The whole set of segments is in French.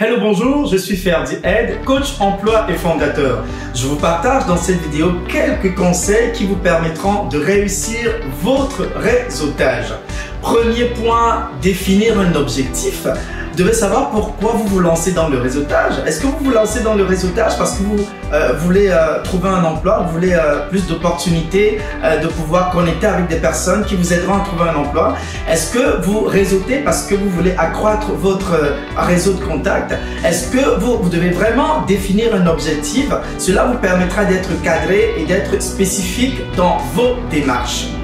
Hello, bonjour, je suis Ferdi Ed, coach emploi et fondateur. Je vous partage dans cette vidéo quelques conseils qui vous permettront de réussir votre réseautage. Premier point, définir un objectif devez savoir pourquoi vous vous lancez dans le réseautage. Est-ce que vous vous lancez dans le réseautage parce que vous euh, voulez euh, trouver un emploi, vous voulez euh, plus d'opportunités de pouvoir connecter avec des personnes qui vous aideront à trouver un emploi? Est-ce que vous réseautez parce que vous voulez accroître votre réseau de contacts? Est-ce que vous, vous devez vraiment définir un objectif? Cela vous permettra d'être cadré et d'être spécifique dans vos démarches.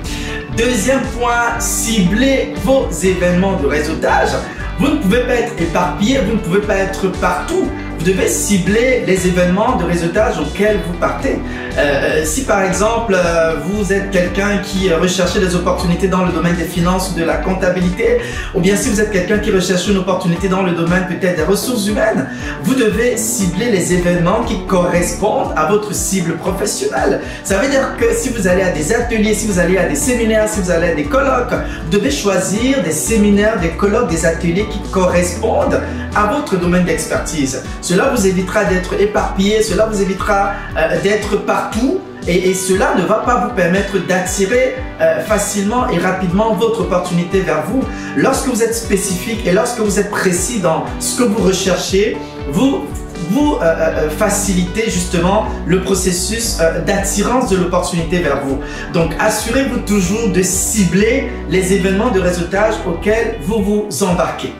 Deuxième point, ciblez vos événements de réseautage. Vous ne pouvez pas être éparpillé, vous ne pouvez pas être partout. Vous devez cibler les événements de réseautage auxquels vous partez. Euh, euh, si par exemple euh, vous êtes quelqu'un qui recherche des opportunités dans le domaine des finances ou de la comptabilité, ou bien si vous êtes quelqu'un qui recherche une opportunité dans le domaine peut-être des ressources humaines, vous devez cibler les événements qui correspondent à votre cible professionnelle. Ça veut dire que si vous allez à des ateliers, si vous allez à des séminaires, si vous allez à des colloques, vous devez choisir des séminaires, des colloques, des ateliers qui correspondent à votre domaine d'expertise. Cela vous évitera d'être éparpillé, cela vous évitera euh, d'être partout et, cela ne va pas vous permettre d'attirer euh, facilement et rapidement votre opportunité vers vous. Lorsque vous êtes spécifique et lorsque vous êtes précis dans ce que vous recherchez, vous euh, facilitez justement le processus d'attirance de l'opportunité vers vous. Donc assurez-vous toujours de cibler les événements de réseautage auxquels vous vous embarquez.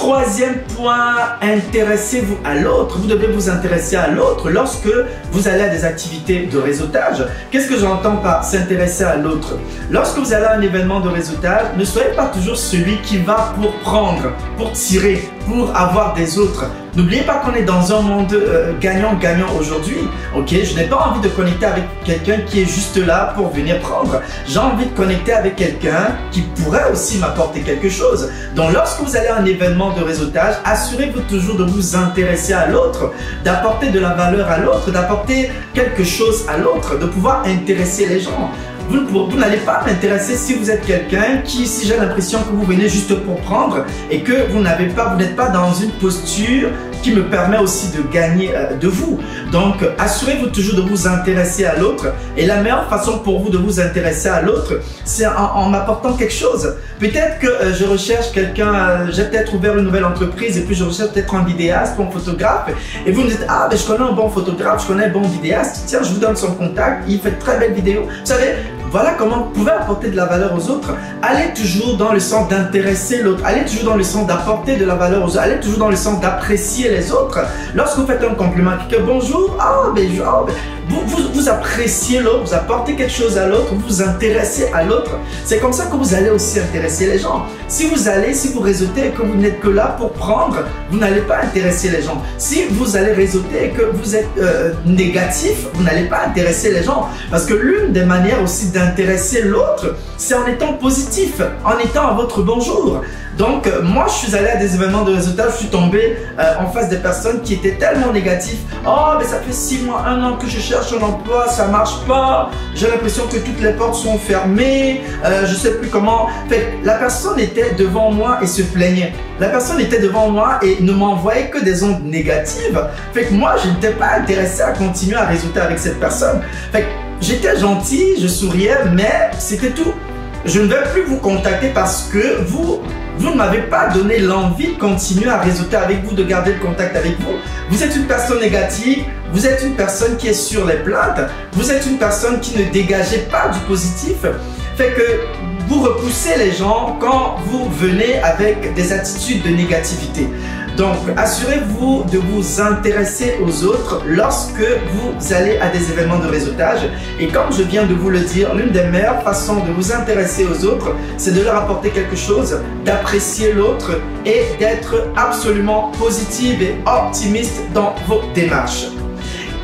Troisième point, intéressez-vous à l'autre. Vous devez vous intéresser à l'autre lorsque vous allez à des activités de réseautage. Qu'est-ce que j'entends par s'intéresser à l'autre? Lorsque vous allez à un événement de réseautage, ne soyez pas toujours celui qui va pour prendre, pour tirer, pour avoir des autres. N'oubliez pas qu'on est dans un monde euh, gagnant-gagnant aujourd'hui. Ok, je n'ai pas envie de connecter avec quelqu'un qui est juste là pour venir prendre. J'ai envie de connecter avec quelqu'un qui pourrait aussi m'apporter quelque chose. Donc, lorsque vous allez à un événement de réseautage, assurez-vous toujours de vous intéresser à l'autre, d'apporter de la valeur à l'autre, d'apporter quelque chose à l'autre, de pouvoir intéresser les gens. Vous, n'allez pas m'intéresser si vous êtes quelqu'un qui, si j'ai l'impression que vous venez juste pour prendre et que vous n'avez pas, vous n'êtes pas dans une posture qui me permet aussi de gagner euh, de vous. Donc, assurez-vous toujours de vous intéresser à l'autre. Et la meilleure façon pour vous de vous intéresser à l'autre, c'est en, m'apportant quelque chose. Peut-être que euh, je recherche quelqu'un, euh, j'ai peut-être ouvert une nouvelle entreprise et puis je recherche peut-être un vidéaste ou un photographe. Et vous me dites, ah, mais je connais un bon photographe, je connais un bon vidéaste. Tiens, je vous donne son contact, il fait très belles vidéos. Vous savez, voilà comment vous pouvez apporter de la valeur aux autres. Allez toujours dans le sens d'intéresser l'autre. Allez toujours dans le sens d'apporter de la valeur aux autres. Allez toujours dans le sens d'apprécier les autres. Lorsque vous faites un compliment quelqu'un, bonjour, ah, ben, oh, ben vous, appréciez l'autre, vous apportez quelque chose à l'autre, vous vous intéressez à l'autre. C'est comme ça que vous allez aussi intéresser les gens. Si vous allez, si vous réseautez et que vous n'êtes que là pour prendre, vous n'allez pas intéresser les gens. Si vous allez réseauter que vous êtes euh, négatif, vous n'allez pas intéresser les gens. Parce que l'une des manières aussi d'intéresser l'autre, c'est en étant positif, en étant à votre bonjour. Donc, euh, moi, je suis allé à des événements de réseautage, je suis tombé euh, en face des personnes qui étaient tellement négatives. Oh, mais ça fait six mois, un an que je cherche un emploi, ça marche pas. J'ai l'impression que toutes les portes sont fermées. Euh, je sais plus comment. Fait, la personne était devant moi et se plaignait. La personne était devant moi et ne m'envoyait que des ondes négatives. Fait que moi, je n'étais pas intéressé à continuer à réseauter avec cette personne. Fait j'étais gentil, je souriais, mais c'était tout. Je ne vais plus vous contacter parce que vous vous ne m'avez pas donné l'envie de continuer à réseauter avec vous, de garder le contact avec vous. Vous êtes une personne négative, vous êtes une personne qui est sur les plaintes, vous êtes une personne qui ne dégagez pas du positif. Fait que vous repoussez les gens quand vous venez avec des attitudes de négativité. Donc, assurez-vous de vous intéresser aux autres lorsque vous allez à des événements de réseautage. Et comme je viens de vous le dire, l'une des meilleures façons de vous intéresser aux autres, c'est de leur apporter quelque chose, d'apprécier l'autre et d'être absolument positive et optimiste dans vos démarches.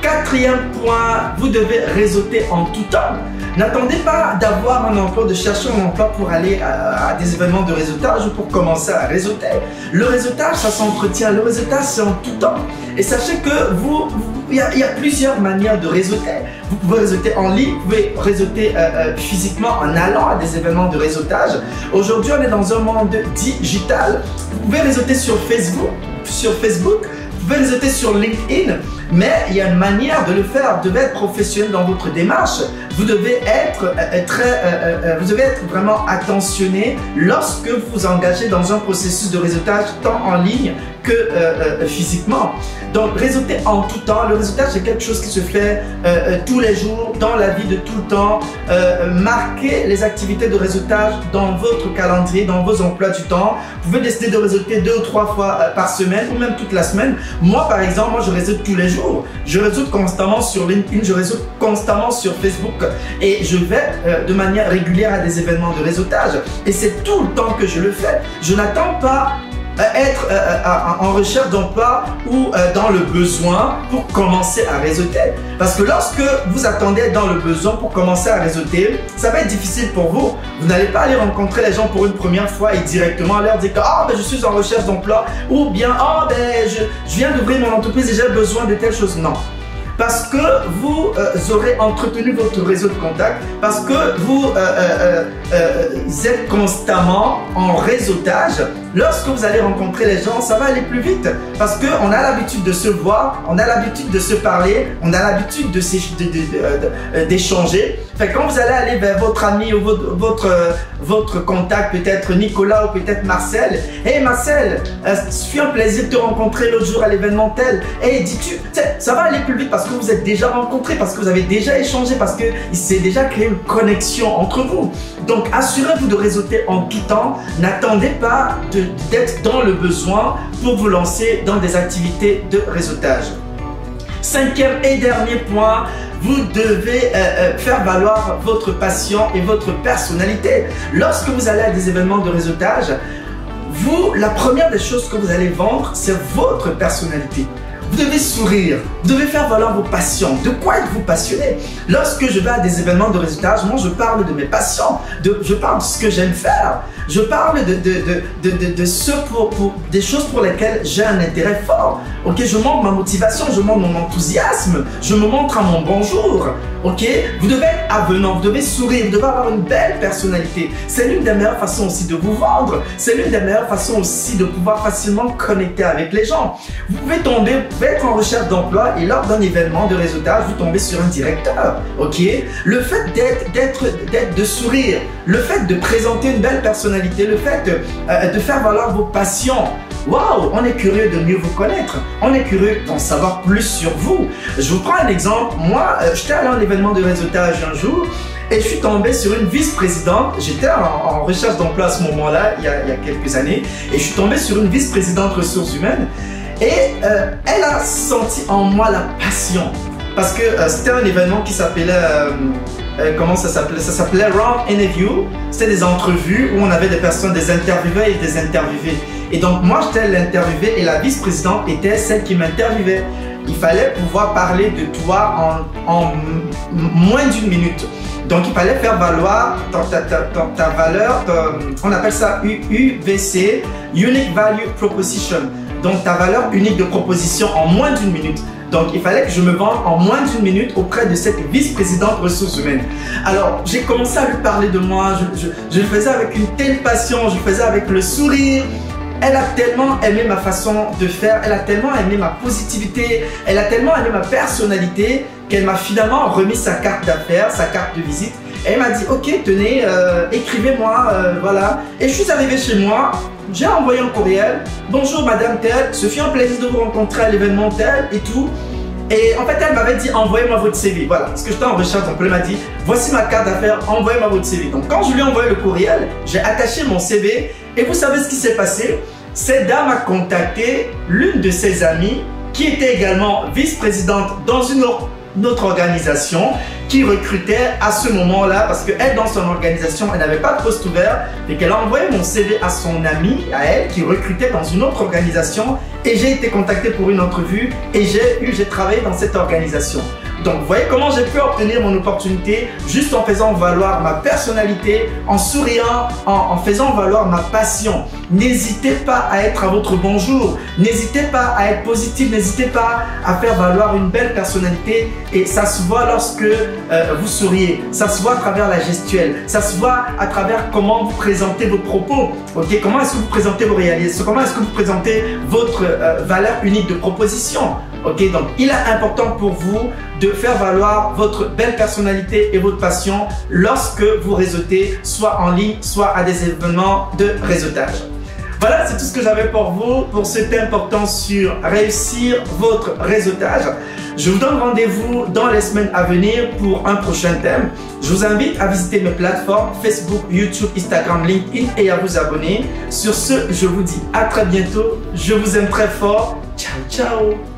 Quatrième point, vous devez réseauter en tout temps. N'attendez pas d'avoir un emploi, de chercher un emploi pour aller à, des événements de réseautage ou pour commencer à réseauter. Le réseautage, ça s'entretient. Le réseautage, c'est en tout temps. Et sachez que vous, il y, a, plusieurs manières de réseauter. Vous pouvez réseauter en ligne, vous pouvez réseauter euh, euh, physiquement en allant à des événements de réseautage. Aujourd'hui, on est dans un monde digital. Vous pouvez réseauter sur Facebook, sur Facebook, vous pouvez réseauter sur LinkedIn. Mais il y a une manière de le faire. Vous devez être professionnel dans votre démarche. Vous devez être euh, très, vous devez être vraiment attentionné lorsque vous vous engagez dans un processus de réseautage tant en ligne que euh, euh, physiquement. Donc réseauter en tout temps, le réseautage c'est quelque chose qui se fait euh, tous les jours, dans la vie de tout le temps. marquez les activités de réseautage dans votre calendrier, dans vos emplois du temps. Vous pouvez décider de réseauter deux ou trois fois par semaine ou même toute la semaine. Moi par exemple, moi je réseaute tous les jours. Je réseaute constamment sur LinkedIn, je réseaute constamment sur Facebook et je vais de manière régulière à des événements de réseautage. Et c'est tout le temps que je le fais. Je n'attends pas être euh, euh, en recherche d'emploi ou dans le besoin pour commencer à réseauter. Parce que lorsque vous attendez dans le besoin pour commencer à réseauter, ça va être difficile pour vous. Vous n'allez pas aller rencontrer les gens pour une première fois et directement leur dire que oh, ben, je suis en recherche d'emploi ou bien oh, ben, je, je viens d'ouvrir mon entreprise et j'ai besoin de telle chose. Non parce que vous aurez entretenu votre réseau de contacts, parce que vous êtes constamment en réseautage Lorsque vous allez rencontrer les gens, ça va aller plus vite parce qu'on a l'habitude de se voir, on a l'habitude de se parler, on a l'habitude euh, d'échanger. Fait quand vous allez aller vers votre ami ou votre, votre, euh, contact, peut-être Nicolas ou peut-être Marcel, Hey Marcel, euh, ce fut un plaisir de te rencontrer l'autre jour à l'événement tel. Hey, dis-tu, ça va aller plus vite parce que vous êtes déjà rencontrés, parce que vous avez déjà échangé, parce qu'il s'est déjà créé une connexion entre vous. Donc assurez-vous de réseauter en temps. N'attendez pas d'être dans le besoin pour vous lancer dans des activités de réseautage. Cinquième et dernier point, vous devez euh, euh, faire valoir votre passion et votre personnalité. Lorsque vous allez à des événements de réseautage, vous, la première des choses que vous allez vendre, c'est votre personnalité. Vous devez sourire, vous devez faire valoir vos passions. De quoi êtes-vous passionné? Lorsque je vais à des événements de réseautage, moi je parle de mes passions, de, je parle de ce que j'aime faire. Je parle de, de, de, de, ce pour, pour, des choses pour lesquelles j'ai un intérêt fort. Ok, je montre ma motivation, je montre mon enthousiasme, je me montre à mon bonjour. Ok, vous devez être avenant, vous devez sourire, vous devez avoir une belle personnalité. C'est l'une des meilleures façons aussi de vous vendre. C'est l'une des meilleures façons aussi de pouvoir facilement connecter avec les gens. Vous pouvez tomber, vous pouvez être en recherche d'emploi et lors d'un événement de réseautage, vous tombez sur un directeur. Ok, le fait d'être, d'être, d'être, de sourire, le fait de présenter une belle personnalité le fait euh, de, faire valoir vos passions. Waouh, on est curieux de mieux vous connaître. On est curieux d'en savoir plus sur vous. Je vous prends un exemple. Moi, euh, j'étais allé à un événement de réseautage un jour et je suis tombé sur une vice-présidente. J'étais en, recherche d'emploi à ce moment-là, il, y a quelques années, et je suis tombé sur une vice-présidente ressources humaines. Et euh, elle a senti en moi la passion. Parce que c'était un événement qui s'appelait comment ça s'appelait? Ça s'appelait Round Interview. C'était des entrevues où on avait des personnes, des interviewés et des interviewés. Et donc moi j'étais l'interviewé et la vice-présidente était celle qui m'interviewait. Il fallait pouvoir parler de toi en, en moins d'une minute. Donc il fallait faire valoir ta, ta, ta, ta valeur, on appelle ça UVC, Unique Value Proposition. Donc ta valeur unique de proposition en moins d'une minute. Donc, il fallait que je me vende en moins d'une minute auprès de cette vice-présidente ressources humaines. Alors, j'ai commencé à lui parler de moi. Je, le faisais avec une telle passion, je le faisais avec le sourire. Elle a tellement aimé ma façon de faire, elle a tellement aimé ma positivité, elle a tellement aimé ma personnalité qu'elle m'a finalement remis sa carte d'affaires, sa carte de visite. Elle m'a dit, ok, tenez, euh, écrivez-moi, euh, voilà. Et je suis arrivé chez moi, j'ai envoyé un courriel. Bonjour Madame Tel, ce fut un plaisir de vous rencontrer à l'événement tel et tout. Et en fait, elle m'avait dit envoyez-moi votre CV. Voilà, parce que j'étais en recherche, donc elle m'a dit voici ma carte d'affaires, envoyez-moi votre CV. Donc quand je lui ai envoyé le courriel, j'ai attaché mon CV et vous savez ce qui s'est passé? Cette dame a contacté l'une de ses amies qui était également vice-présidente dans une autre notre organisation qui recrutait à ce moment-là parce qu'elle, dans son organisation, elle n'avait pas de poste ouvert et qu'elle a envoyé mon CV à son ami, à elle, qui recrutait dans une autre organisation et j'ai été contacté pour une entrevue et j'ai eu, j'ai travaillé dans cette organisation. Donc, vous voyez comment j'ai pu obtenir mon opportunité juste en faisant valoir ma personnalité, en souriant, en, faisant valoir ma passion. N'hésitez pas à être à votre bonjour. N'hésitez pas à être positif. N'hésitez pas à faire valoir une belle personnalité. Et ça se voit lorsque euh, vous souriez. Ça se voit à travers la gestuelle. Ça se voit à travers comment vous présentez vos propos. Comment est-ce que vous présentez vos réalités Comment est-ce que vous présentez votre euh, valeur unique de proposition? Ok, donc il est important pour vous de faire valoir votre belle personnalité et votre passion lorsque vous réseautez, soit en ligne, soit à des événements de réseautage. Voilà, c'est tout ce que j'avais pour vous pour ce thème portant sur réussir votre réseautage. Je vous donne rendez-vous dans les semaines à venir pour un prochain thème. Je vous invite à visiter mes plateformes Facebook, YouTube, Instagram, LinkedIn et à vous abonner. Sur ce, je vous dis à très bientôt. Je vous aime très fort. Ciao, ciao